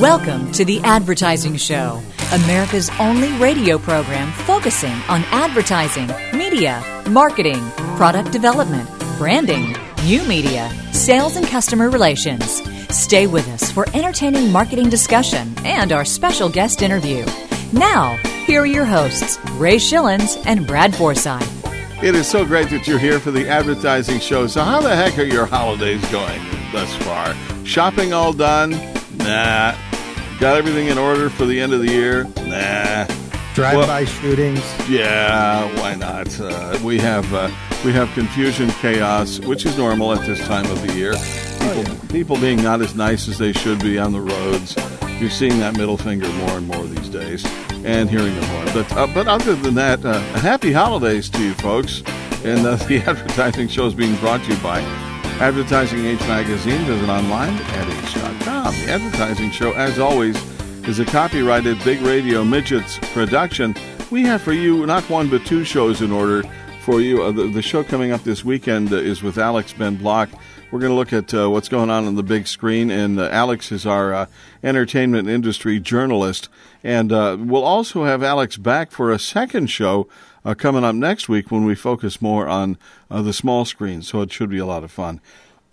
Welcome to The Advertising Show, America's only radio program focusing on advertising, media, marketing, product development, branding, new media, sales, and customer relations. Stay with us for entertaining marketing discussion and our special guest interview. Now, here are your hosts, Ray Schilens and Brad Forsythe. It is so great that you're here for the advertising show. So, how the heck are your holidays going thus far? Shopping all done? Nah. Got everything in order for the end of the year? Nah. Drive-by well, shootings? Yeah, why not? Uh, we have uh, we have confusion, chaos, which is normal at this time of the year. People, oh, yeah. people being not as nice as they should be on the roads. You're seeing that middle finger more and more these days, and hearing it more. But uh, but other than that, uh, happy holidays to you folks. And uh, the advertising show is being brought to you by Advertising Age Magazine. Visit online at age.com. The advertising show, as always, is a copyrighted Big Radio Midgets production. We have for you not one but two shows in order for you. Uh, the, the, show coming up this weekend uh, is with Alex Ben Block. We're going to look at uh, what's going on on the big screen, and uh, Alex is our uh, entertainment industry journalist. And uh, we'll also have Alex back for a second show uh, coming up next week when we focus more on uh, the small screen. So it should be a lot of fun.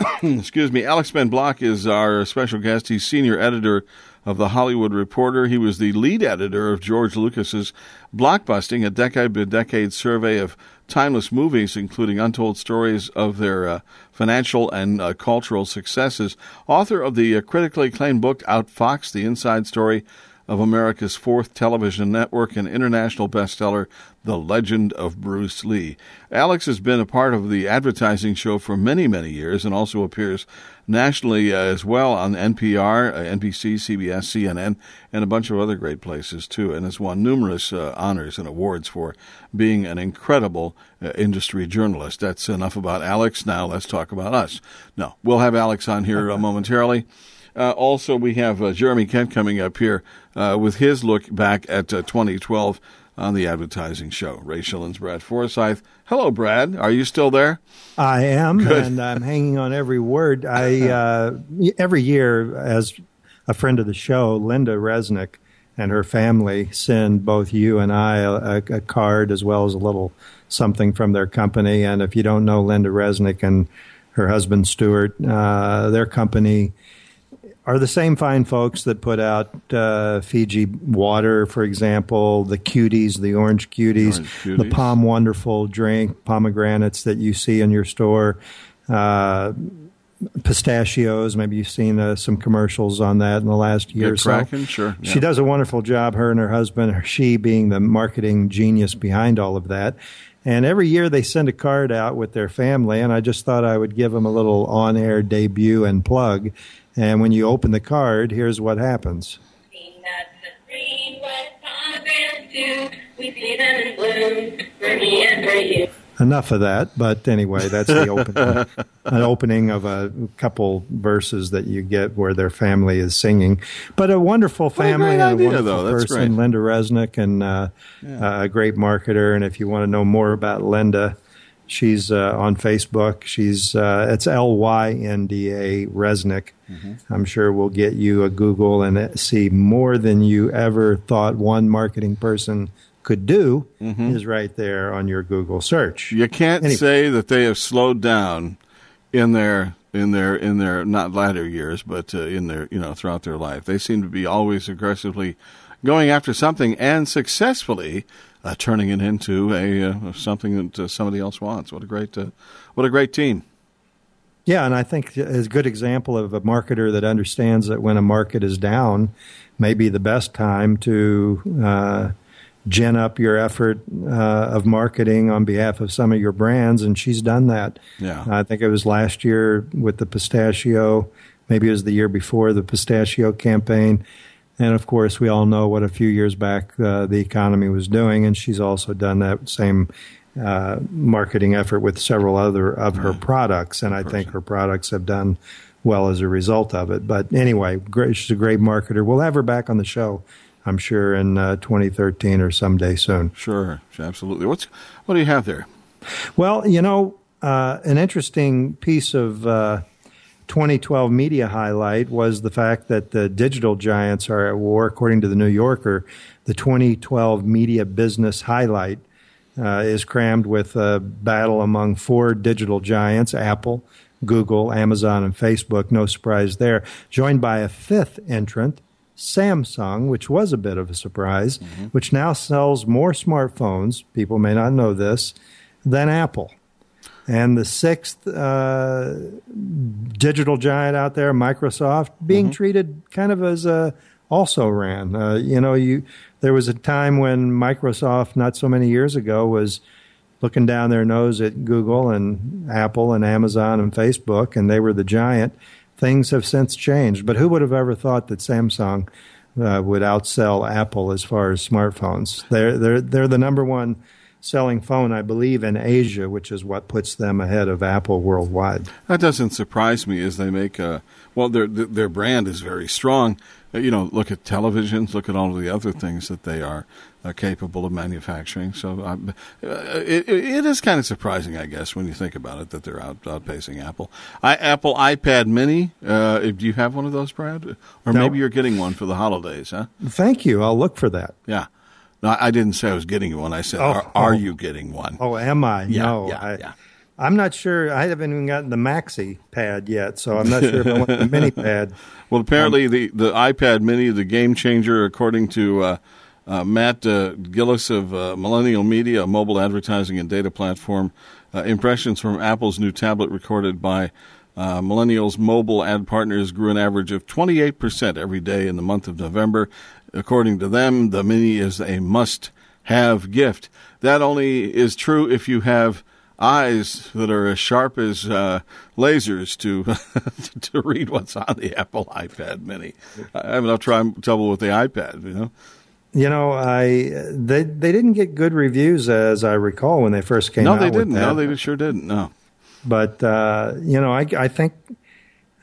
Excuse me. Alex Ben Block is our special guest. He's senior editor of the Hollywood Reporter. He was the lead editor of George Lucas's Blockbusting, a decade by decade survey of timeless movies, including untold stories of their uh, financial and uh, cultural successes. Author of the uh, critically acclaimed book Outfoxed, the inside story of America's fourth television network and international bestseller, The Legend of Bruce Lee. Alex has been a part of the advertising show for many, many years and also appears nationally uh, as well on NPR, uh, NBC, CBS, CNN, and a bunch of other great places too, and has won numerous uh, honors and awards for being an incredible uh, industry journalist. That's enough about Alex. Now let's talk about us. No, we'll have Alex on here uh, momentarily. Uh, also, we have uh, Jeremy Kent coming up here uh, with his look back at uh, 2012 on the advertising show. Ray Schilens, Brad Forsythe. Hello, Brad. Are you still there? I am, Good. and I'm hanging on every word. I uh, every year, as a friend of the show, Lynda Resnick and her family send both you and I a, a card as well as a little something from their company. And if you don't know Lynda Resnick and her husband Stewart, uh, their company are the same fine folks that put out uh, Fiji water, for example, the cuties, the orange cuties, orange cuties. the POM Wonderful drink, pomegranates that you see in your store, uh, pistachios. Maybe you've seen uh, some commercials on that in the last year Good or so. Sure. Yeah. She does a wonderful job, her and her husband, she being the marketing genius behind all of that. And every year they send a card out with their family, and I just thought I would give them a little on air debut and plug. And when you open the card, here's what happens. Enough of that, but anyway, that's the opening. an opening of a couple verses that you get where their family is singing. But a wonderful family a and a wonderful though. person, great. Lynda Resnick, and uh, yeah. a great marketer. And if you want to know more about Lynda, She's uh, on Facebook. She's uh, it's L Y N D A Resnick. Mm-hmm. I'm sure we'll get you a Google and see more than you ever thought one marketing person could do mm-hmm. is right there on your Google search. You can't anyway. say that they have slowed down in their in their in their not latter years, but uh, in their you know throughout their life. They seem to be always aggressively going after something and successfully uh, turning it into a uh, something that uh, somebody else wants. What a great uh, what a great team. Yeah, and I think is a good example of a marketer that understands that when a market is down, may be the best time to uh, gin up your effort uh, of marketing on behalf of some of your brands, and she's done that. Yeah, I think it was last year with the pistachio. Maybe it was the year before the pistachio campaign and of course, we all know what a few years back uh, the economy was doing, and she's also done that same uh, marketing effort with several other of her products, and I think her products have done well as a result of it. But anyway, great, she's a great marketer. We'll have her back on the show, I'm sure, in uh, 2013 or someday soon. Sure, absolutely. What's what do you have there? Well, you know, uh, an interesting piece of uh, 2012 media highlight was the fact that the digital giants are at war, according to the New Yorker. The 2012 media business highlight uh, is crammed with a battle among four digital giants Apple, Google, Amazon, and Facebook. No surprise there. Joined by a fifth entrant, Samsung, which was a bit of a surprise, mm-hmm. which now sells more smartphones, people may not know this, than Apple. And the sixth uh, digital giant out there, Microsoft, being mm-hmm. treated kind of as a also ran. Uh, you know, you there was a time when Microsoft, not so many years ago, was looking down their nose at Google and Apple and Amazon and Facebook, and they were the giant. Things have since changed, but who would have ever thought that Samsung uh, would outsell Apple as far as smartphones? They're they're they're the number one selling phone, I believe, in Asia, which is what puts them ahead of Apple worldwide. That doesn't surprise me, as they make a well, their their brand is very strong. You know, look at televisions, look at all of the other things that they are uh, capable of manufacturing. So um, uh, it, it is kind of surprising, I guess, when you think about it, that they're out, outpacing Apple. I, Apple iPad Mini. Uh, do you have one of those, Brad? Or no. maybe you're getting one for the holidays, huh? Thank you. I'll look for that. Yeah. No, I didn't say I was getting one. I said, oh, are, are oh. you getting one? Oh, am I? Yeah, no. Yeah, I, yeah. I'm not sure. I haven't even gotten the Maxi pad yet, so I'm not sure if I want the mini pad. Well, apparently um, the, the iPad mini, the game changer, according to uh, uh, Matt uh, Gillis of uh, Millennial Media, a mobile advertising and data platform. Uh, impressions from Apple's new tablet recorded by uh, Millennials mobile ad partners grew an average of 28% every day in the month of November. According to them, the Mini is a must have gift. That only is true if you have eyes that are as sharp as uh, lasers to to read what's on the Apple iPad Mini. I have enough trouble with the iPad, you know. You know, I they they didn't get good reviews as I recall when they first came no, out. No, they didn't. No, they sure didn't. No. But uh, you know, I I think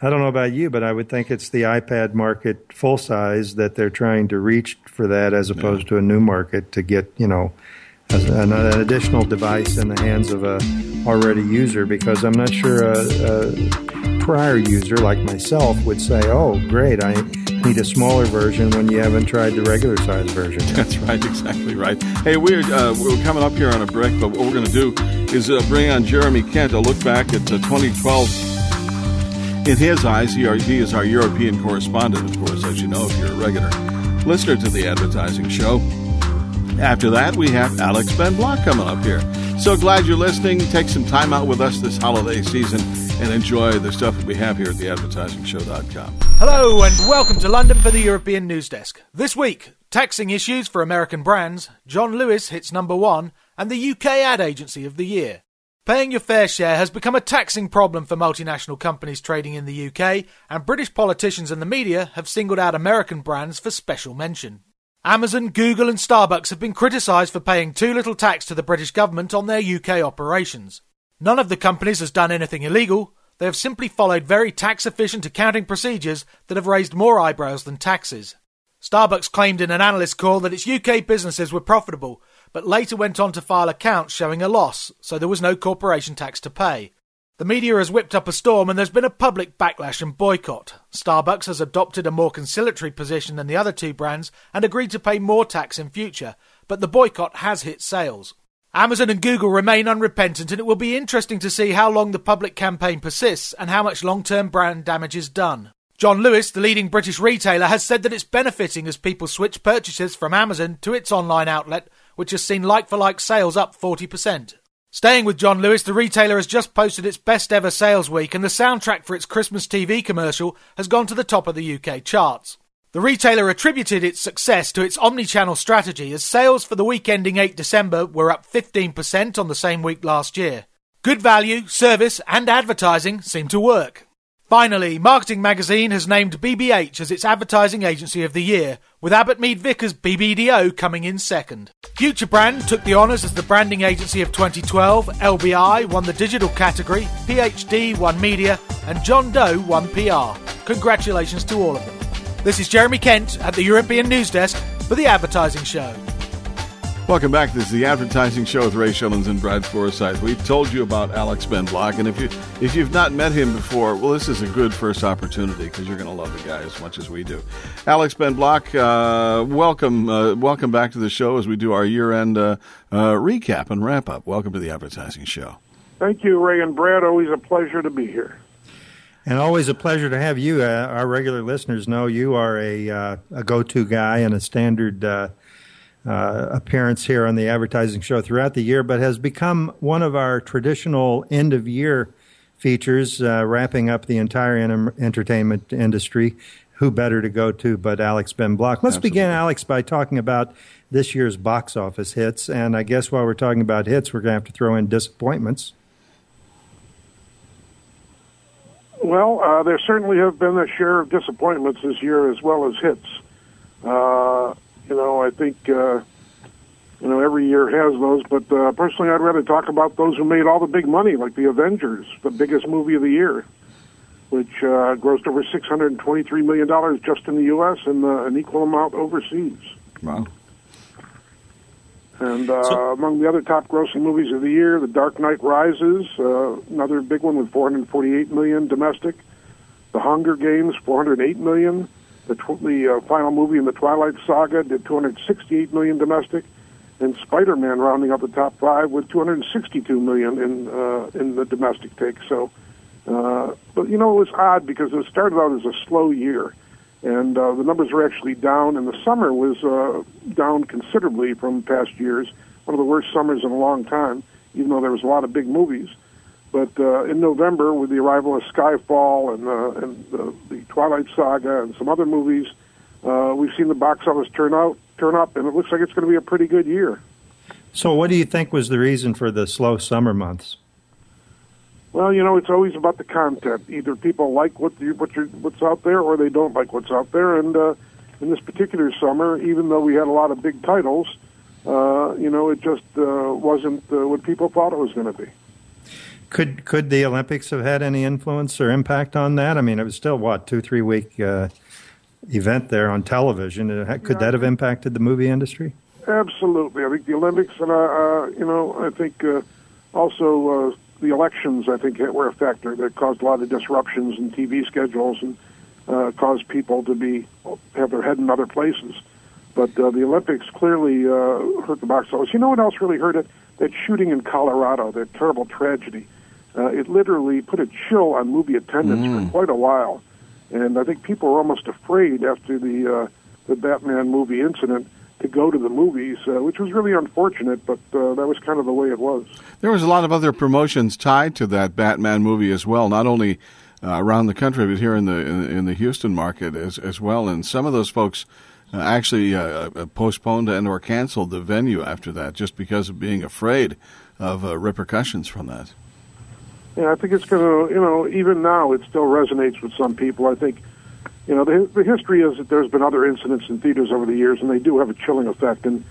I don't know about you, but I would think it's the iPad market full size that they're trying to reach for that, as opposed yeah. to a new market to get you know an, an, additional device in the hands of a already user. Because I'm not sure a, a prior user like myself would say, "Oh, great, I need a smaller version when you haven't tried the regular size version. That's right, exactly right. Hey, we're uh, we're coming up here on a break, but what we're going to do is uh, bring on Jeremy Kent to look back at the 2012 in his eyes, he, is our European correspondent, of course, as you know, if you're a regular listener to the advertising show. After that, we have Alex Ben Block coming up here. So glad you're listening. Take some time out with us this holiday season and enjoy the stuff that we have here at theadvertisingshow.com. Hello, and welcome to London for the European News Desk. This week, taxing issues for American brands, John Lewis hits number one, and the UK Ad Agency of the Year. Paying your fair share has become a taxing problem for multinational companies trading in the UK, and British politicians and the media have singled out American brands for special mention. Amazon, Google, and Starbucks have been criticised for paying too little tax to the British government on their UK operations. None of the companies has done anything illegal, they have simply followed very tax efficient accounting procedures that have raised more eyebrows than taxes. Starbucks claimed in an analyst call that its UK businesses were profitable, but later went on to file accounts showing a loss, so there was no corporation tax to pay. The media has whipped up a storm and there's been a public backlash and boycott. Starbucks has adopted a more conciliatory position than the other two brands and agreed to pay more tax in future, but the boycott has hit sales. Amazon and Google remain unrepentant, and it will be interesting to see how long the public campaign persists and how much long term brand damage is done. John Lewis, the leading British retailer, has said that it's benefiting as people switch purchases from Amazon to its online outlet which has seen like for like sales up 40%. Staying with John Lewis, the retailer has just posted its best ever sales week, and the soundtrack for its Christmas TV commercial has gone to the top of the UK charts. The retailer attributed its success to its omni-channel strategy as sales for the week ending 8 December were up 15% on the same week last year. Good value, service, and advertising seem to work. Finally, Marketing Magazine has named BBH as its advertising agency of the year, with Abbott Mead Vickers BBDO coming in second. Future Brand took the honours as the branding agency of 2012, LBI won the digital category, PhD won media, and John Doe won PR. Congratulations to all of them. This is Jeremy Kent at the European News Desk for the Advertising Show. Welcome back. This is the Advertising Show with Ray Schilens and Brad Forsythe. We've told you about Alex Ben Block, and if you if you've not met him before, well, this is a good first opportunity because you're going to love the guy as much as we do. Alex Ben Block, uh, welcome uh, welcome back to the show as we do our year end uh, uh, recap and wrap up. Welcome to the Advertising Show. Thank you, Ray and Brad. Always a pleasure to be here. And always a pleasure to have you. Uh, our regular listeners know you are a uh, a go to guy and a standard uh, appearance here on the advertising show throughout the year, but has become one of our traditional end of year features, uh, wrapping up the entire entertainment industry. Who better to go to but Alex Ben Block? Let's Absolutely. begin, Alex, by talking about this year's box office hits. And I guess while we're talking about hits, we're going to have to throw in disappointments. Well, uh, there certainly have been a share of disappointments this year as well as hits. Uh, you know, I think uh, you know every year has those, but uh, personally, I'd rather talk about those who made all the big money, like the Avengers, the biggest movie of the year, which uh, grossed over six hundred and twenty-three million dollars just in the U.S. and uh, an equal amount overseas. Wow. And uh, so, among the other top grossing movies of the year, The Dark Knight Rises, uh, another big one with 448 million domestic. The Hunger Games, 408 million. The, tw- the uh, final movie in the Twilight Saga did 268 million domestic, and Spider-Man rounding up the top five with 262 million in uh, in the domestic take. So, uh, but you know it was odd because it started out as a slow year, and uh, the numbers were actually down, and the summer was uh, down considerably from past years. One of the worst summers in a long time, even though there was a lot of big movies. But uh, in November, with the arrival of Skyfall and, uh, and the, the Twilight Saga and some other movies, uh, we've seen the box office turn out turn up, and it looks like it's going to be a pretty good year. So, what do you think was the reason for the slow summer months? Well, you know, it's always about the content. Either people like what you, what what's out there, or they don't like what's out there. And uh, in this particular summer, even though we had a lot of big titles, uh, you know, it just uh, wasn't uh, what people thought it was going to be. Could could the Olympics have had any influence or impact on that? I mean, it was still what two three week uh, event there on television. Uh, could yeah, that have impacted the movie industry? Absolutely. I think the Olympics, and uh, uh you know, I think uh, also uh, the elections. I think were a factor that caused a lot of disruptions in TV schedules and caused people to be have their head in other places. But the Olympics clearly hurt the box office. You know what else really hurt it? That shooting in Colorado, that terrible tragedy uh, it literally put a chill on movie attendance mm. for quite a while. And I think people were almost afraid after the uh, the Batman movie incident to go to the movies, uh, which was really unfortunate, but uh, that was kind of the way it was. There was a lot of other promotions tied to that Batman movie as well, not only uh, around the country, but here in the in, in, the Houston market as as well. And some of those folks uh, actually uh, uh, postponed and or canceled the venue after that, just because of being afraid of repercussions from that. Yeah, I think it's going to, you know, even now it still resonates with some people. I think, you know, the, the history is that there's been other incidents in theaters over the years, and they do have a chilling effect. And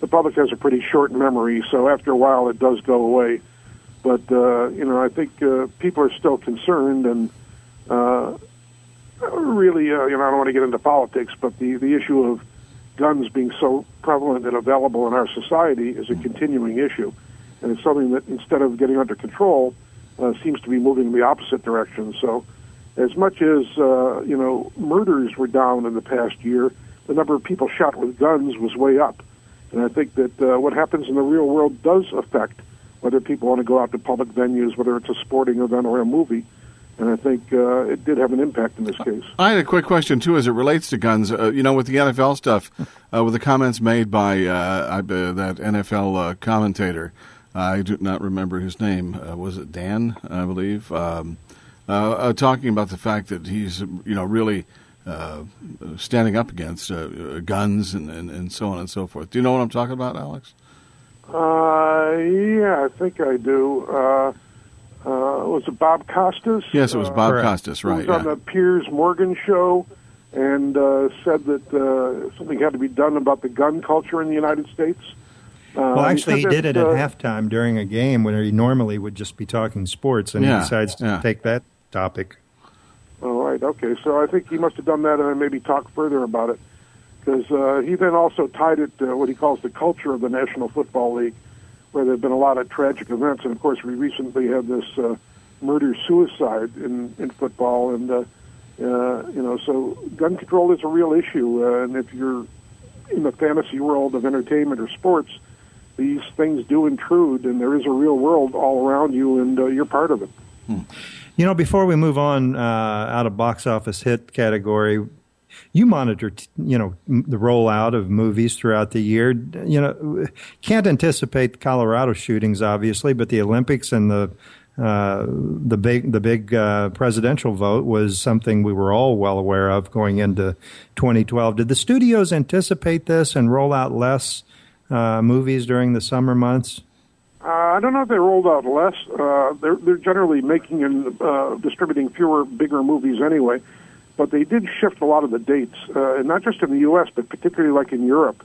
the public has a pretty short memory, so after a while it does go away. But uh, you know, I think uh, people are still concerned, and uh, really, uh, you know, I don't want to get into politics, but the the issue of guns being so prevalent and available in our society is a continuing issue, and it's something that instead of getting under control uh, seems to be moving in the opposite direction. So, as much as uh, you know, murders were down in the past year, the number of people shot with guns was way up. And I think that uh, what happens in the real world does affect whether people want to go out to public venues, whether it's a sporting event or a movie. And I think uh, it did have an impact in this case. I had a quick question too, as it relates to guns. Uh, you know, with the NFL stuff, uh, with the comments made by uh, that NFL uh, commentator I do not remember his name. Uh, was it Dan? I believe. Um, uh, uh, talking about the fact that he's you know really uh, standing up against uh, guns and, and, and, so on and so forth. Do you know what I'm talking about, Alex? Uh, yeah, I think I do. was it Bob Costas? Yes, it was Bob Costas. Right. He was on the Piers Morgan show and said that something had to be done about the gun culture in the United States. Um, well, actually, he did it at uh, halftime during a game when he normally would just be talking sports, and yeah, he decides to yeah. take that topic. All right. Okay. So I think he must have done that and then maybe talk further about it. because uh, he then also tied it to what he calls the culture of the National Football League, where there have been a lot of tragic events. And of course, we recently had this uh, murder suicide in in football, and uh, uh, you know, so gun control is a real issue. Uh, and if you're in the fantasy world of entertainment or sports, these things do intrude, and there is a real world all around you, and uh, you're part of it. Hmm. You know, before we move on uh, out of box office hit category, you monitor, you know, the rollout of movies throughout the year. You know, can't anticipate the Colorado shootings, obviously, but the Olympics and the uh, the big the big uh, presidential vote was something we were all well aware of going into 2012. Did the studios anticipate this and roll out less uh, movies during the summer months? Uh, I don't know if they rolled out less. Uh, they're they're generally making and uh, distributing fewer, bigger movies anyway. But they did shift a lot of the dates, uh, and not just in the U.S., but particularly like in Europe.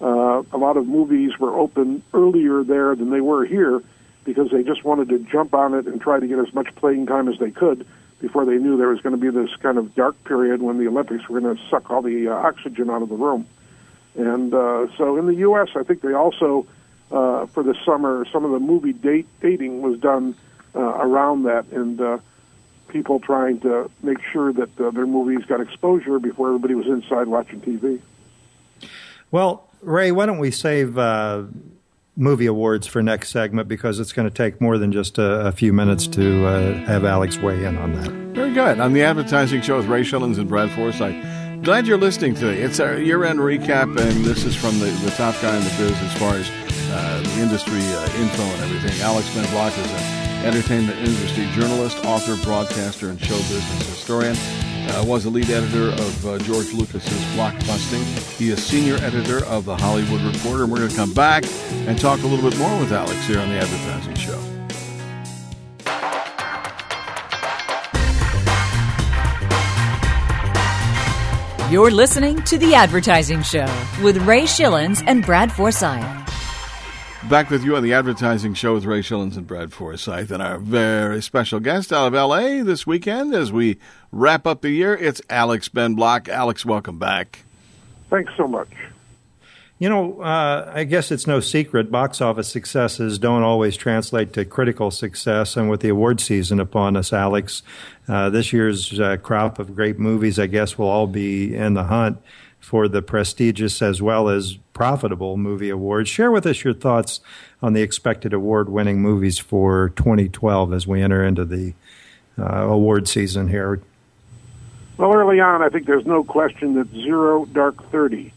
Uh, a lot of movies were open earlier there than they were here because they just wanted to jump on it and try to get as much playing time as they could before they knew there was going to be this kind of dark period when the Olympics were going to suck all the uh, oxygen out of the room. And uh, so in the U.S., I think they also, uh, for the summer, some of the movie date dating was done uh, around that, and uh, people trying to make sure that uh, their movies got exposure before everybody was inside watching TV. Well, Ray, why don't we save uh, movie awards for next segment because it's going to take more than just a, a few minutes to uh, have Alex weigh in on that. Very good. On the advertising show with Ray Schilens and Brad Forsythe. Glad you're listening today. It's our year-end recap, and this is from the, the top guy in the biz as far as uh, the industry uh, info and everything. Alex Ben Block is an entertainment industry journalist, author, broadcaster, and show business historian uh, was the lead editor of uh, George Lucas's Blockbusting. He is senior editor of the Hollywood Reporter. And we're going to come back and talk a little bit more with Alex here on the Advertising Show. You're listening to The Advertising Show with Ray Schilens and Brad Forsythe. Back with you on the advertising show with Ray Schilens and Brad Forsythe, and our very special guest out of LA this weekend as we wrap up the year. It's Alex Ben Block. Alex, welcome back. Thanks so much. You know, uh, I guess it's no secret box office successes don't always translate to critical success. And with the award season upon us, Alex, uh, this year's uh, crop of great movies, I guess, will all be in the hunt for the prestigious as well as profitable movie awards. Share with us your thoughts on the expected award winning movies for 2012 as we enter into the uh, award season here. Well, early on, I think there's no question that Zero Dark 30,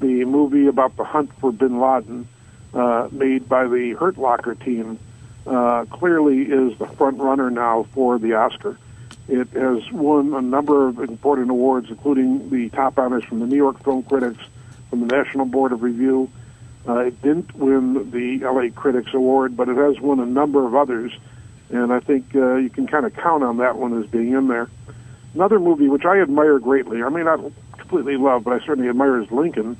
the movie about the hunt for bin Laden, uh, made by the Hurt Locker team, uh, clearly is the front runner now for the Oscar. It has won a number of important awards, including the top honors from the New York Film Critics, from the National Board of Review. Uh, it didn't win the LA Critics Award, but it has won a number of others, and I think uh, you can kind of count on that one as being in there. Another movie which I admire greatly, I may not completely love, but I certainly admire is Lincoln.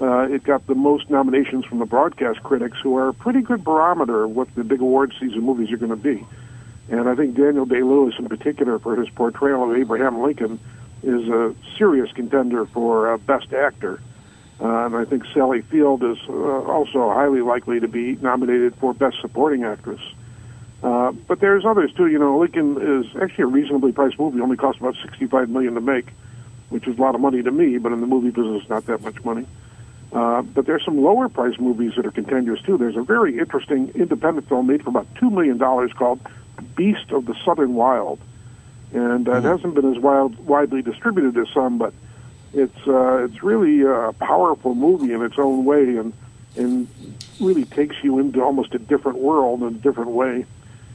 Uh, it got the most nominations from the broadcast critics, who are a pretty good barometer of what the big award season movies are going to be. And I think Daniel Day Lewis, in particular, for his portrayal of Abraham Lincoln, is a serious contender for uh, Best Actor. Uh, and I think Sally Field is uh, also highly likely to be nominated for Best Supporting Actress. Uh, but there's others too. You know, Lincoln is actually a reasonably priced movie. Only cost about sixty-five million to make, which is a lot of money to me. But in the movie business, not that much money. Uh, but there's some lower priced movies that are contenders too. There's a very interesting independent film made for about two million dollars called Beast of the Southern Wild, and uh, mm-hmm. it hasn't been as wild, widely distributed as some, but it's uh, it's really a powerful movie in its own way, and and really takes you into almost a different world in a different way.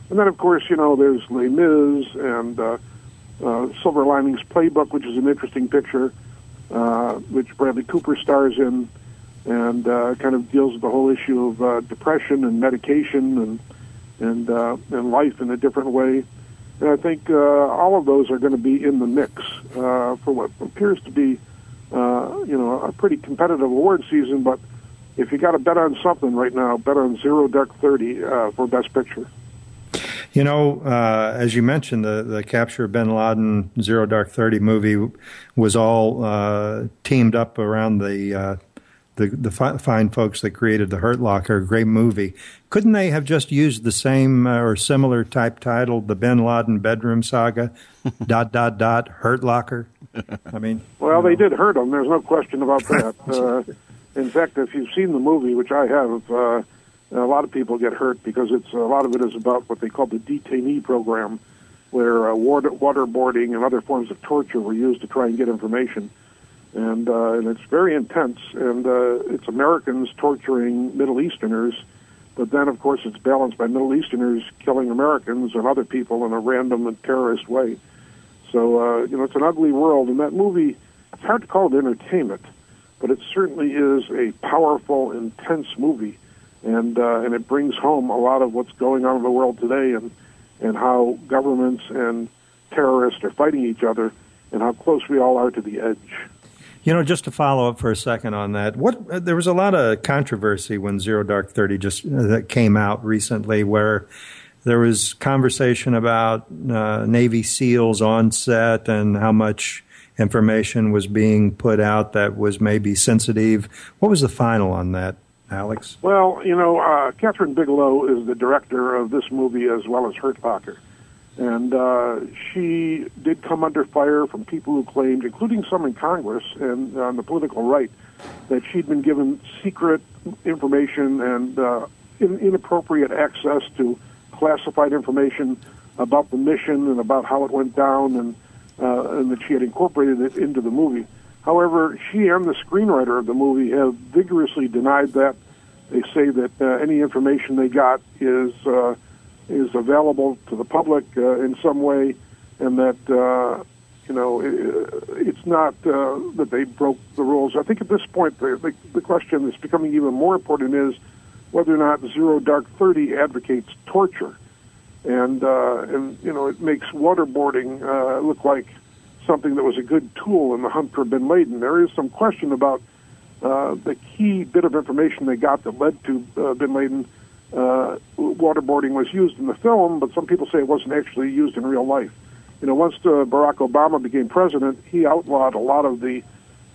And then, of course, you know, there's Les Mis and uh, uh, Silver Linings Playbook, which is an interesting picture, uh, which Bradley Cooper stars in, and uh, kind of deals with the whole issue of uh, depression and medication and and uh, and life in a different way. And I think uh, all of those are going to be in the mix uh, for what appears to be, uh, you know, a pretty competitive award season. But if you got to bet on something right now, bet on Zero Dark Thirty uh, for Best Picture. You know, uh, as you mentioned, the, the capture of bin Laden Zero Dark Thirty movie was all uh, teamed up around the uh, the, the fi- fine folks that created the Hurt Locker. Great movie. Couldn't they have just used the same uh, or similar type title, the Bin Laden Bedroom Saga, dot dot dot Hurt Locker? I mean, well, they did hurt him. There's no question about that. uh, in fact, if you've seen the movie, which I have, a lot of people get hurt because it's a lot of it is about what they call the detainee program, where uh, water, waterboarding and other forms of torture were used to try and get information and uh, and it's very intense. And uh, it's Americans torturing Middle Easterners, but then of course it's balanced by Middle Easterners killing Americans and other people in a random and terrorist way. So uh, you know it's an ugly world, and that movie it's hard to call it entertainment, but it certainly is a powerful, intense movie, and uh, and it brings home a lot of what's going on in the world today, and and how governments and terrorists are fighting each other, and how close we all are to the edge. You know, just to follow up for a second on that, what there was a lot of controversy when Zero Dark Thirty just uh, that came out recently, where there was conversation about uh, Navy SEALs on set and how much information was being put out that was maybe sensitive. What was the final on that, Alex? Well, you know, uh, Kathryn Bigelow is the director of this movie as well as Hurt. And uh, she did come under fire from people who claimed, including some in Congress and on the political right, that she'd been given secret information and uh, in, inappropriate access to classified information about the mission and about how it went down, and uh, and that she had incorporated it into the movie. However, she and the screenwriter of the movie have vigorously denied that. They say that uh, any information they got is uh, is available to the public uh, in some way, and that uh, you know it, it's not uh, that they broke the rules. I think at this point the, the, the question that's becoming even more important is whether or not Zero Dark Thirty advocates torture, and uh, and you know it makes waterboarding uh, look like something that was a good tool in the hunt for Bin Laden. There is some question about uh, the key bit of information they got that led to uh, Bin Laden uh, waterboarding was used in the film, but some people say it wasn't actually used in real life. You know, once uh, Barack Obama became president, he outlawed a lot of the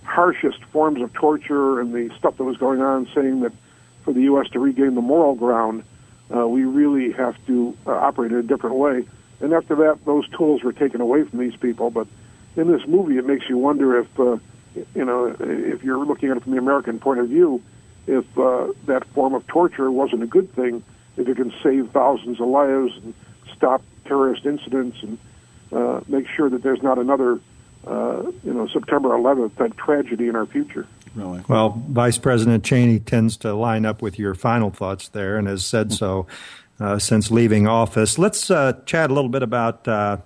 harshest forms of torture and the stuff that was going on, saying that for the U.S. to regain the moral ground, uh, we really have to uh, operate in a different way. And after that, those tools were taken away from these people. But in this movie, it makes you wonder if, uh, you know, if you're looking at it from the American point of view, if uh, that form of torture wasn't a good thing, if it can save thousands of lives and stop terrorist incidents and uh, make sure that there's not another, uh, you know, September 11th type tragedy in our future. Really? Well, Vice President Cheney tends to line up with your final thoughts there, and has said so uh, since leaving office. Let's uh, chat a little bit about uh,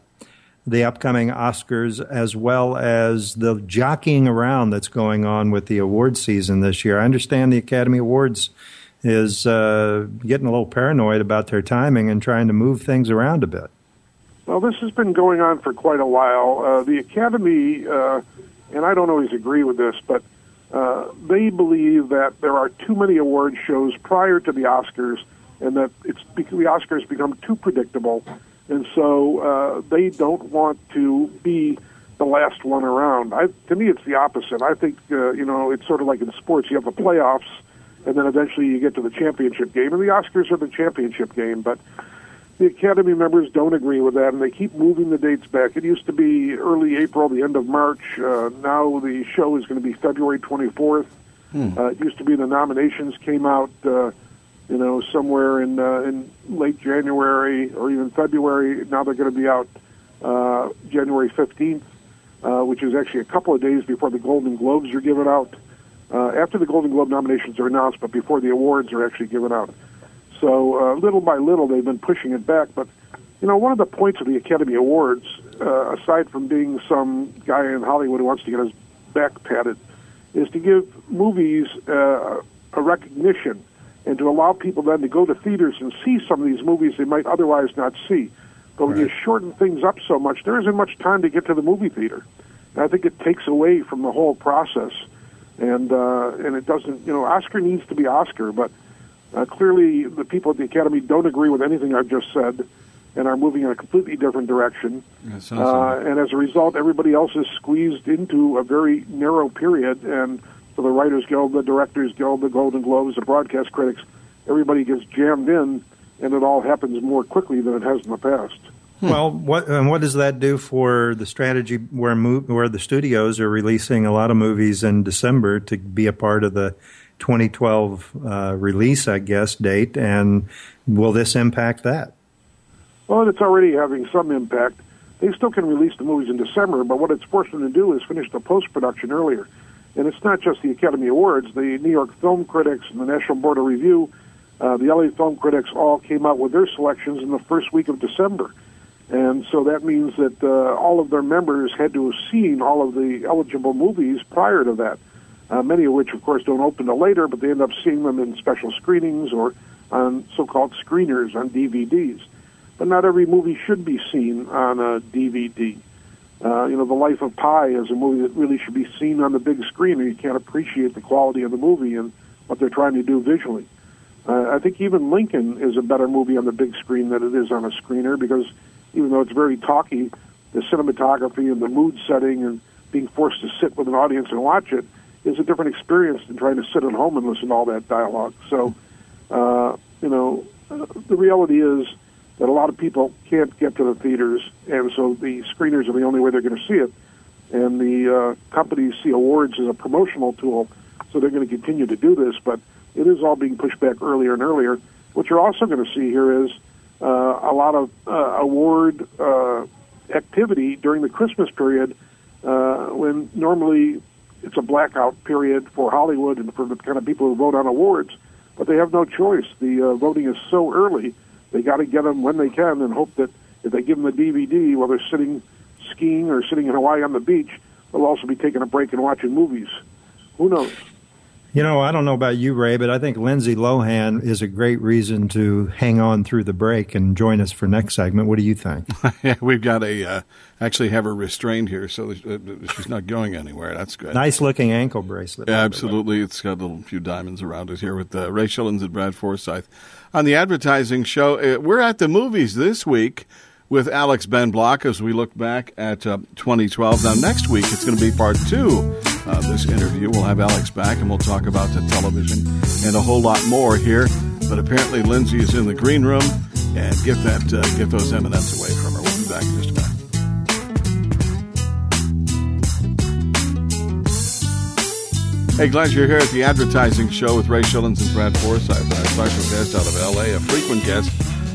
the upcoming Oscars as well as the jockeying around that's going on with the award season this year. I understand the Academy Awards is uh, getting a little paranoid about their timing and trying to move things around a bit. Well, this has been going on for quite a while. Uh, the Academy, uh, and I don't always agree with this, but uh, they believe that there are too many award shows prior to the Oscars, and that it's the Oscars become too predictable and so uh, they don't want to be the last one around. I, to me, it's the opposite. I think uh, you know it's sort of like in sports. You have the playoffs, and then eventually you get to the championship game, and the Oscars are the championship game. But the Academy members don't agree with that, and they keep moving the dates back. It used to be early April, the end of March. Uh, now the show is going to be February 24th. Hmm. Uh, it used to be the nominations came out. Uh, you know, somewhere in uh, in late January or even February. Now they're going to be out uh, January 15th, uh, which is actually a couple of days before the Golden Globes are given out. Uh, after the Golden Globe nominations are announced, but before the awards are actually given out. So uh, little by little, they've been pushing it back. But you know, one of the points of the Academy Awards, uh, aside from being some guy in Hollywood who wants to get his back patted, is to give movies uh, a recognition and to allow people then to go to theaters and see some of these movies they might otherwise not see. But when right. you shorten things up so much, there isn't much time to get to the movie theater. And I think it takes away from the whole process, and uh, and it doesn't. You know, Oscar needs to be Oscar, but uh, clearly the people at the Academy don't agree with anything I've just said, and are moving in a completely different direction. Uh, and as a result, everybody else is squeezed into a very narrow period. And for the Writers Guild, the Directors Guild, the Golden Globes, the broadcast critics, everybody gets jammed in, and it all happens more quickly than it has in the past. Hmm. Well, what and what does that do for the strategy where where the studios are releasing a lot of movies in December to be a part of the 2012 uh, release, I guess, date, and will this impact that? Well, it's already having some impact. They still can release the movies in December, but what it's forcing them to do is finish the post production earlier. And it's not just the Academy Awards. The New York Film Critics and the National Board of Review, uh, the LA Film Critics all came out with their selections in the first week of December. And so that means that uh, all of their members had to have seen all of the eligible movies prior to that. Uh, many of which, of course, don't open till later, but they end up seeing them in special screenings or on so-called screeners on DVDs. But not every movie should be seen on a DVD. Uh, you know, The Life of Pi is a movie that really should be seen on the big screen, or you can't appreciate the quality of the movie and what they're trying to do visually. Uh, I think even Lincoln is a better movie on the big screen than it is on a screener because even though it's very talky, the cinematography and the mood setting and being forced to sit with an audience and watch it is a different experience than trying to sit at home and listen to all that dialogue. So, uh, you know, uh, the reality is that a lot of people can't get to the theaters, and so the screeners are the only way they're going to see it. And the uh, companies see awards as a promotional tool, so they're going to continue to do this. But it is all being pushed back earlier and earlier. What you're also going to see here is uh, a lot of uh, award uh, activity during the Christmas period, uh, when normally it's a blackout period for Hollywood and for the kind of people who vote on awards, but they have no choice. The uh, voting is so early; they got to get them when they can, and hope that if they give them the DVD while they're sitting skiing or sitting in Hawaii on the beach, they'll also be taking a break and watching movies. Who knows? You know, I don't know about you, Ray, but I think Lindsay Lohan is a great reason to hang on through the break and join us for next segment. What do you think? yeah, we've got a uh, actually have her restrained here, so she's not going anywhere. That's good. Nice looking ankle bracelet. Yeah, absolutely, it's got a little few diamonds around it here with uh, Ray Schilens and Brad Forsythe on the advertising show. Uh, we're at the movies this week with Alex Ben Block as we look back at uh, 2012. Now, next week it's going to be part two of this interview. We'll have Alex back and we'll talk about the television and a whole lot more here. But apparently, Lindsay is in the green room and get that uh, get those M&Ms away from her. We'll be back in just a minute. Hey, glad you're here at the advertising show with Ray Schilens and Brad Forsythe. Our special guest out of LA, a frequent guest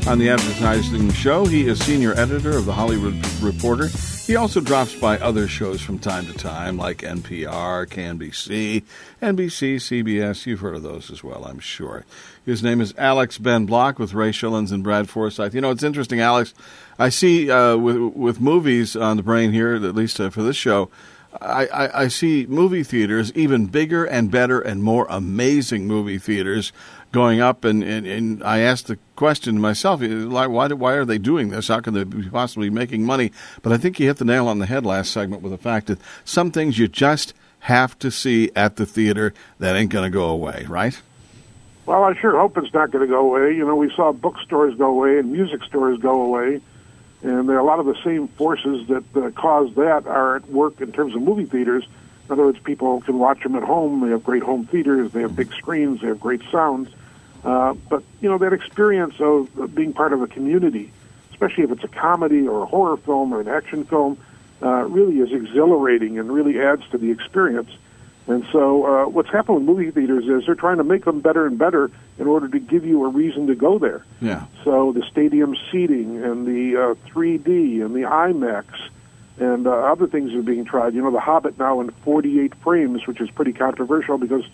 on the advertising show. He is senior editor of the Hollywood Reporter. He also drops by other shows from time to time, like NPR, KNBC, NBC, CBS. You've heard of those as well, I'm sure. His name is Alex Ben Block with Ray Schilens and Brad Forsythe. You know, it's interesting, Alex. I see uh, with with movies on the brain here, at least uh, for this show. I, I, I, see movie theaters, even bigger and better and more amazing movie theaters, going up, and, and, and I asked the question to myself, why, why are they doing this? How can they be possibly making money? But I think you hit the nail on the head last segment with the fact that some things you just have to see at the theater that ain't going to go away, right? Well, I sure hope it's not going to go away. You know, we saw bookstores go away and music stores go away, and a lot of the same forces that uh, cause that are at work in terms of movie theaters. In other words, people can watch them at home. They have great home theaters. They have big screens. They have great sounds uh, but you know that experience of being part of a community, especially if it's a comedy or a horror film or an action film, uh, really is exhilarating and really adds to the experience. And so, uh, what's happened with movie theaters is they're trying to make them better and better in order to give you a reason to go there. Yeah. So the stadium seating and the uh, 3D and the IMAX and uh, other things are being tried. You know, The Hobbit now in 48 frames, which is pretty controversial because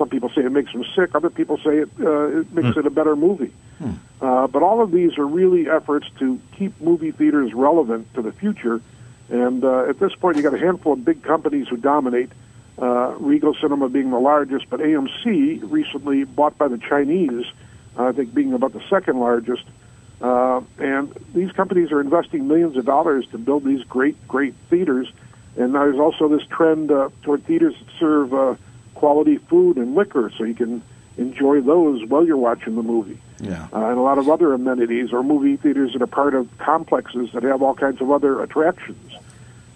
some people say it makes them sick. Other people say it, uh, it makes mm. it a better movie. Mm. Uh, but all of these are really efforts to keep movie theaters relevant to the future. And uh, at this point, you got a handful of big companies who dominate. Uh, Regal Cinema being the largest, but AMC recently bought by the Chinese, uh, I think being about the second largest. Uh, and these companies are investing millions of dollars to build these great, great theaters. And there's also this trend uh, toward theaters that serve uh, quality food and liquor, so you can enjoy those while you're watching the movie. Yeah. Uh, and a lot of other amenities or movie theaters that are part of complexes that have all kinds of other attractions.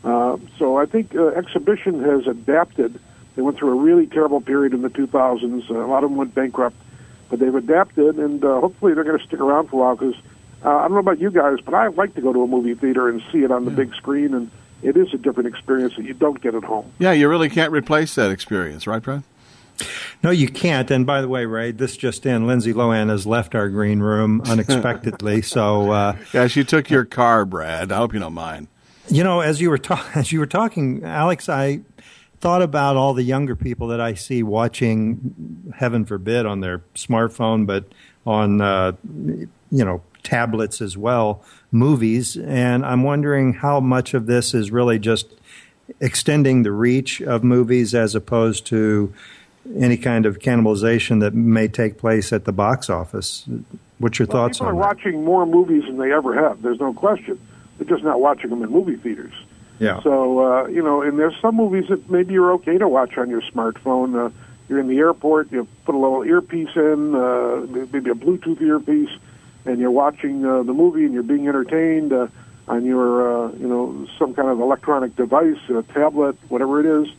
Uh, so I think uh, exhibition has adapted. They went through a really terrible period in the 2000s. Uh, a lot of them went bankrupt, but they've adapted, and uh, hopefully they're going to stick around for a while. Because uh, I don't know about you guys, but I like to go to a movie theater and see it on the yeah. big screen, and it is a different experience that you don't get at home. Yeah, you really can't replace that experience, right, Brad? No, you can't. And by the way, Ray, this just in: Lindsay Lohan has left our green room unexpectedly. so uh, yeah, she took your car, Brad. I hope you don't mind. You know, as you were ta- as you were talking, Alex, I thought about all the younger people that I see watching, heaven forbid, on their smartphone, but on uh, you know tablets as well, movies, and I'm wondering how much of this is really just extending the reach of movies as opposed to any kind of cannibalization that may take place at the box office. What's your well, thoughts on that? People are watching more movies than they ever have. There's no question. They're just not watching them in movie theaters. Yeah. So uh, you know, and there's some movies that maybe you're okay to watch on your smartphone. Uh, you're in the airport, you put a little earpiece in, uh, maybe a Bluetooth earpiece, and you're watching uh, the movie and you're being entertained uh, on your, uh, you know, some kind of electronic device, a tablet, whatever it is.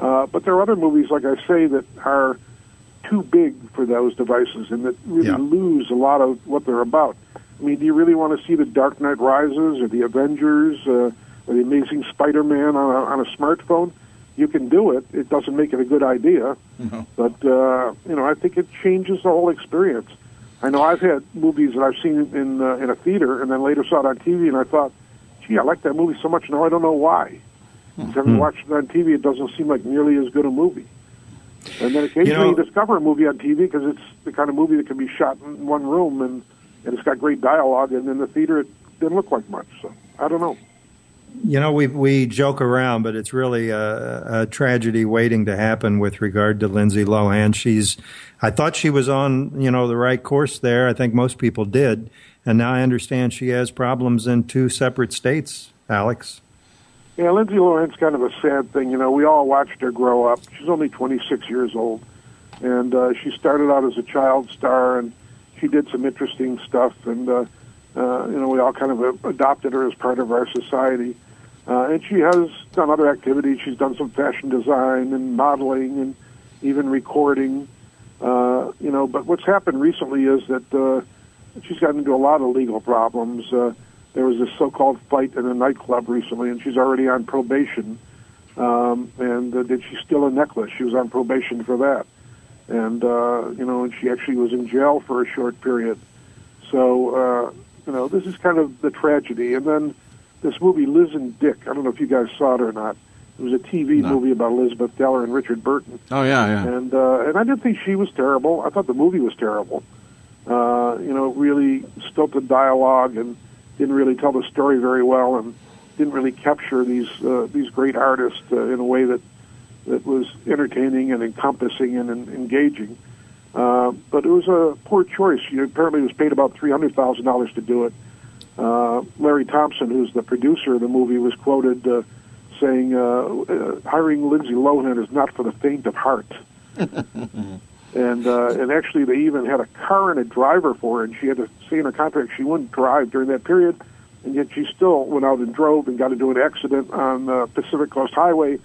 Uh, but there are other movies, like I say, that are too big for those devices and that really yeah. lose a lot of what they're about. I mean, do you really want to see the Dark Knight Rises or the Avengers uh, or the Amazing Spider-Man on a, on a smartphone? You can do it. It doesn't make it a good idea, no. but uh, you know, I think it changes the whole experience. I know I've had movies that I've seen in uh, in a theater and then later saw it on TV, and I thought, "Gee, I like that movie so much now. I don't know why." Mm-hmm. Having watched it on TV, it doesn't seem like nearly as good a movie. And then occasionally you, know, you discover a movie on TV because it's the kind of movie that can be shot in one room and, and it's got great dialogue, and in the theater it didn't look like much. So I don't know. You know, we we joke around, but it's really a, a, tragedy waiting to happen with regard to Lindsay Lohan. She's, I thought she was on, you know, the right course there. I think most people did, and now I understand she has problems in two separate states. Alex. Yeah, Lindsay Lohan's kind of a sad thing. You know, we all watched her grow up. She's only 26 years old, and uh, she started out as a child star, and she did some interesting stuff. And uh, uh, you know, we all kind of adopted her as part of our society. Uh, and she has done other activities. She's done some fashion design and modeling, and even recording. Uh, you know, but what's happened recently is that uh, she's gotten into a lot of legal problems. Uh, there was this so-called fight in a nightclub recently, and she's already on probation. Um, and uh, did she steal a necklace? She was on probation for that, and uh, you know, and she actually was in jail for a short period. So uh, you know, this is kind of the tragedy. And then this movie, Liz and Dick. I don't know if you guys saw it or not. It was a TV no. movie about Elizabeth Taylor and Richard Burton. Oh yeah, yeah. And uh, and I didn't think she was terrible. I thought the movie was terrible. Uh, you know, really stilted dialogue and didn't really tell the story very well and didn't really capture these uh, these great artists uh, in a way that that was entertaining and encompassing and, and engaging. Uh, but it was a poor choice. She apparently was paid about three hundred thousand dollars to do it. Uh, Larry Thompson, who's the producer of the movie, was quoted uh, saying, uh, uh, "Hiring Lindsay Lohan is not for the faint of heart." and uh, and actually they even had a car and a driver for her, and she had to say in her contract she wouldn't drive during that period, and yet she still went out and drove and got into an accident on the Pacific Coast Highway,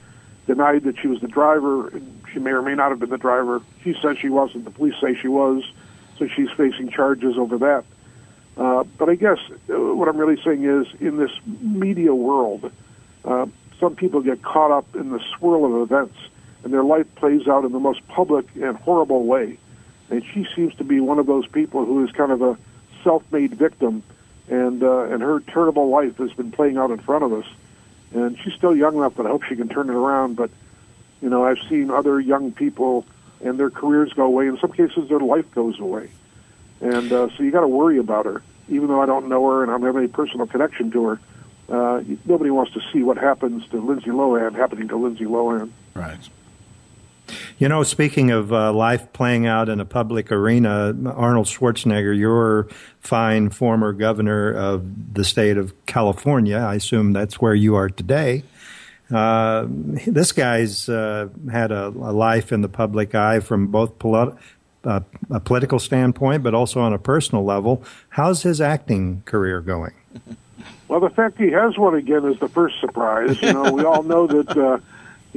denied that she was the driver, she may or may not have been the driver. She said she wasn't. The police say she was, so she's facing charges over that. Uh, but I guess uh, what I'm really saying is, in this media world, uh, some people get caught up in the swirl of events and their life plays out in the most public and horrible way. And she seems to be one of those people who is kind of a self-made victim, and uh, and her terrible life has been playing out in front of us. And she's still young enough that I hope she can turn it around. But you know, I've seen other young people and their careers go away. In some cases, their life goes away, and uh, so you got to worry about her. Even though I don't know her and I don't have any personal connection to her, uh, nobody wants to see what happens to Lindsay Lohan happening to Lindsay Lohan. Right. You know, speaking of uh, life playing out in a public arena, Arnold Schwarzenegger, your fine former governor of the state of California, I assume that's where you are today. Uh, this guy's uh, had a, a, life in the public eye from both a, a, political standpoint, but also on a personal level. How's his acting career going? Well, the fact he has one again is the first surprise. You know, we all know that uh,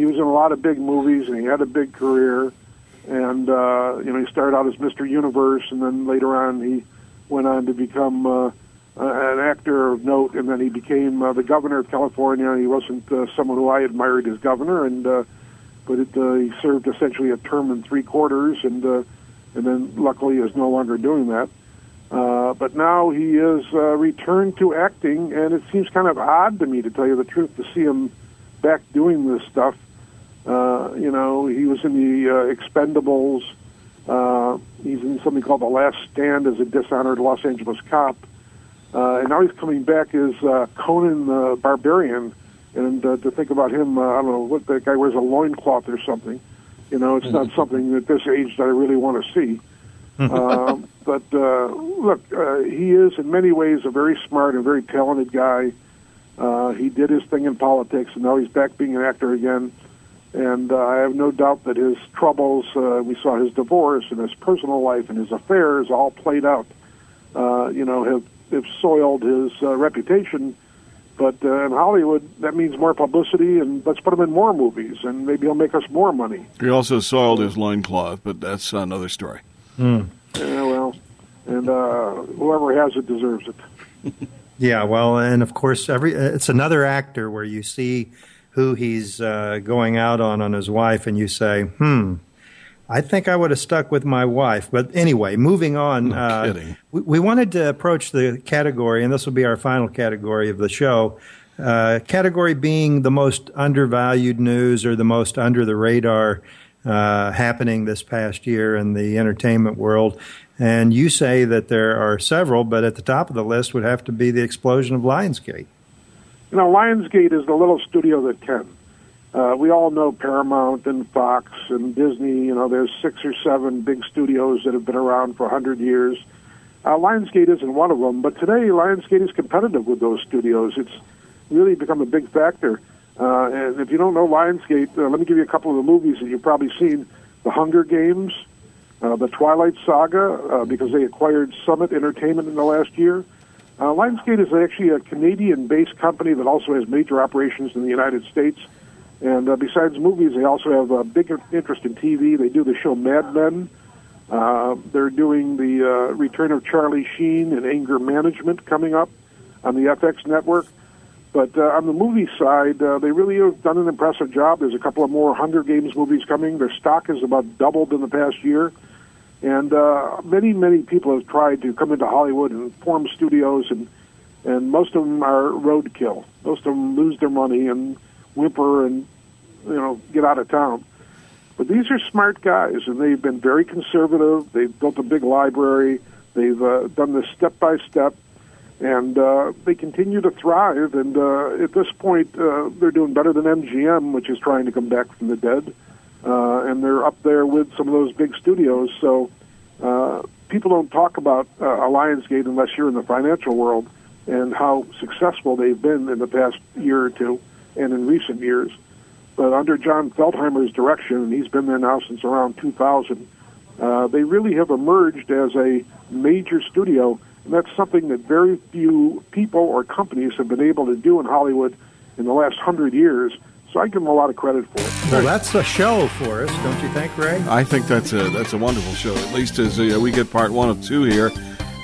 he was in a lot of big movies and he had a big career. And uh, you know, he started out as Mr. Universe, and then later on he went on to become uh, an actor of note. And then he became uh, the governor of California. He wasn't uh, someone who I admired as governor, and uh, but it, uh, he served essentially a term in three quarters, and uh, and then luckily is no longer doing that. Uh, but now he is uh, returned to acting, and it seems kind of odd to me, to tell you the truth, to see him back doing this stuff. Uh, you know, he was in the uh, Expendables. Uh, he's in something called The Last Stand as a dishonored Los Angeles cop. Uh, and now he's coming back as uh, Conan the Barbarian. And uh, to think about him, uh, I don't know, what that guy wears a loincloth or something. You know, it's not something at this age that I really want to see. um, but uh, look, uh, he is in many ways a very smart and very talented guy. Uh, he did his thing in politics, and now he's back being an actor again. And uh, I have no doubt that his troubles, uh, we saw his divorce and his personal life and his affairs all played out, uh, you know, have, have soiled his uh, reputation. But uh, in Hollywood, that means more publicity, and let's put him in more movies, and maybe he'll make us more money. He also soiled his loincloth, but that's another story. Mm. Yeah, well, and uh, whoever has it deserves it. yeah, well, and of course, every it's another actor where you see who he's uh, going out on on his wife, and you say, "Hmm, I think I would have stuck with my wife." But anyway, moving on. No uh, we, we, wanted to approach the category, and this will be our final category of the show. Uh, category being the most undervalued news or the most under the radar uh, happening this past year in the entertainment world. And you say that there are several, but at the top of the list would have to be the explosion of Lionsgate. You know, Lionsgate is the little studio that can. Uh, we all know Paramount and Fox and Disney. You know, there's six or seven big studios that have been around for a hundred years. Uh, Lionsgate isn't one of them, but today Lionsgate is competitive with those studios. It's really become a big factor. Uh, and if you don't know Lionsgate, uh, let me give you a couple of the movies that you've probably seen: The Hunger Games, uh, The Twilight Saga, uh, because they acquired Summit Entertainment in the last year. Uh, Lionsgate is actually a Canadian-based company that also has major operations in the United States. And uh, besides movies, they also have a big interest in TV. They do the show Mad Men. Uh, they're doing the uh, return of Charlie Sheen and Anger Management coming up on the FX network. But uh, on the movie side, uh, they really have done an impressive job. There's a couple of more Hunger Games movies coming. Their stock has about doubled in the past year. And uh, many, many people have tried to come into Hollywood and form studios, and and most of them are roadkill. Most of them lose their money and whimper and you know get out of town. But these are smart guys, and they've been very conservative. They've built a big library. They've uh, done this step by step, and uh, they continue to thrive. And uh, at this point, uh, they're doing better than MGM, which is trying to come back from the dead uh, and they're up there with some of those big studios. So uh, people don't talk about uh, Lionsgate unless you're in the financial world and how successful they've been in the past year or two and in recent years. But under Jon Feltheimer's direction, and he's been there now since around 2000, uh, they really have emerged as a major studio, and that's something that very few people or companies have been able to do in Hollywood in the last hundred years so I give them a lot of credit for it. Well, that's a show for us, don't you think, Ray? I think that's a that's a wonderful show. At least as uh, we get part one of two here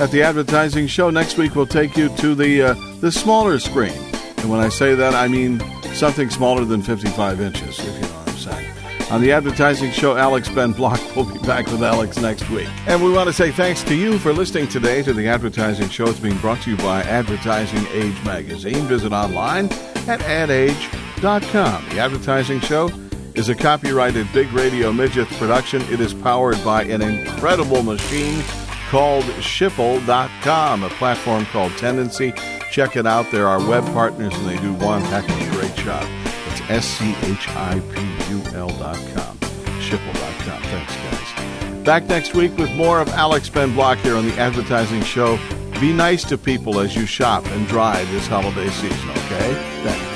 at the advertising show. Next week we'll take you to the uh, the smaller screen, and when I say that, I mean something smaller than 55 inches. If you know what I'm saying. On the advertising show, Alex Ben Block will be back with Alex next week. And we want to say thanks to you for listening today to the advertising show. It's being brought to you by Advertising Age Magazine. Visit online at adage.com the advertising show is a copyrighted Big Radio Midget production. It is powered by an incredible machine called Schipul.com, a platform called Tendenci. Check it out. They're our web partners, and they do one heck of a great job. It's S-C-H-I-P-U-L.com. Schipul.com. Thanks, guys. Back next week with more of Alex Ben Block here on the Advertising Show. Be nice to people as you shop and drive this holiday season, okay? Thanks.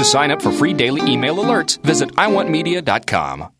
To sign up for free daily email alerts, visit iwantmedia.com.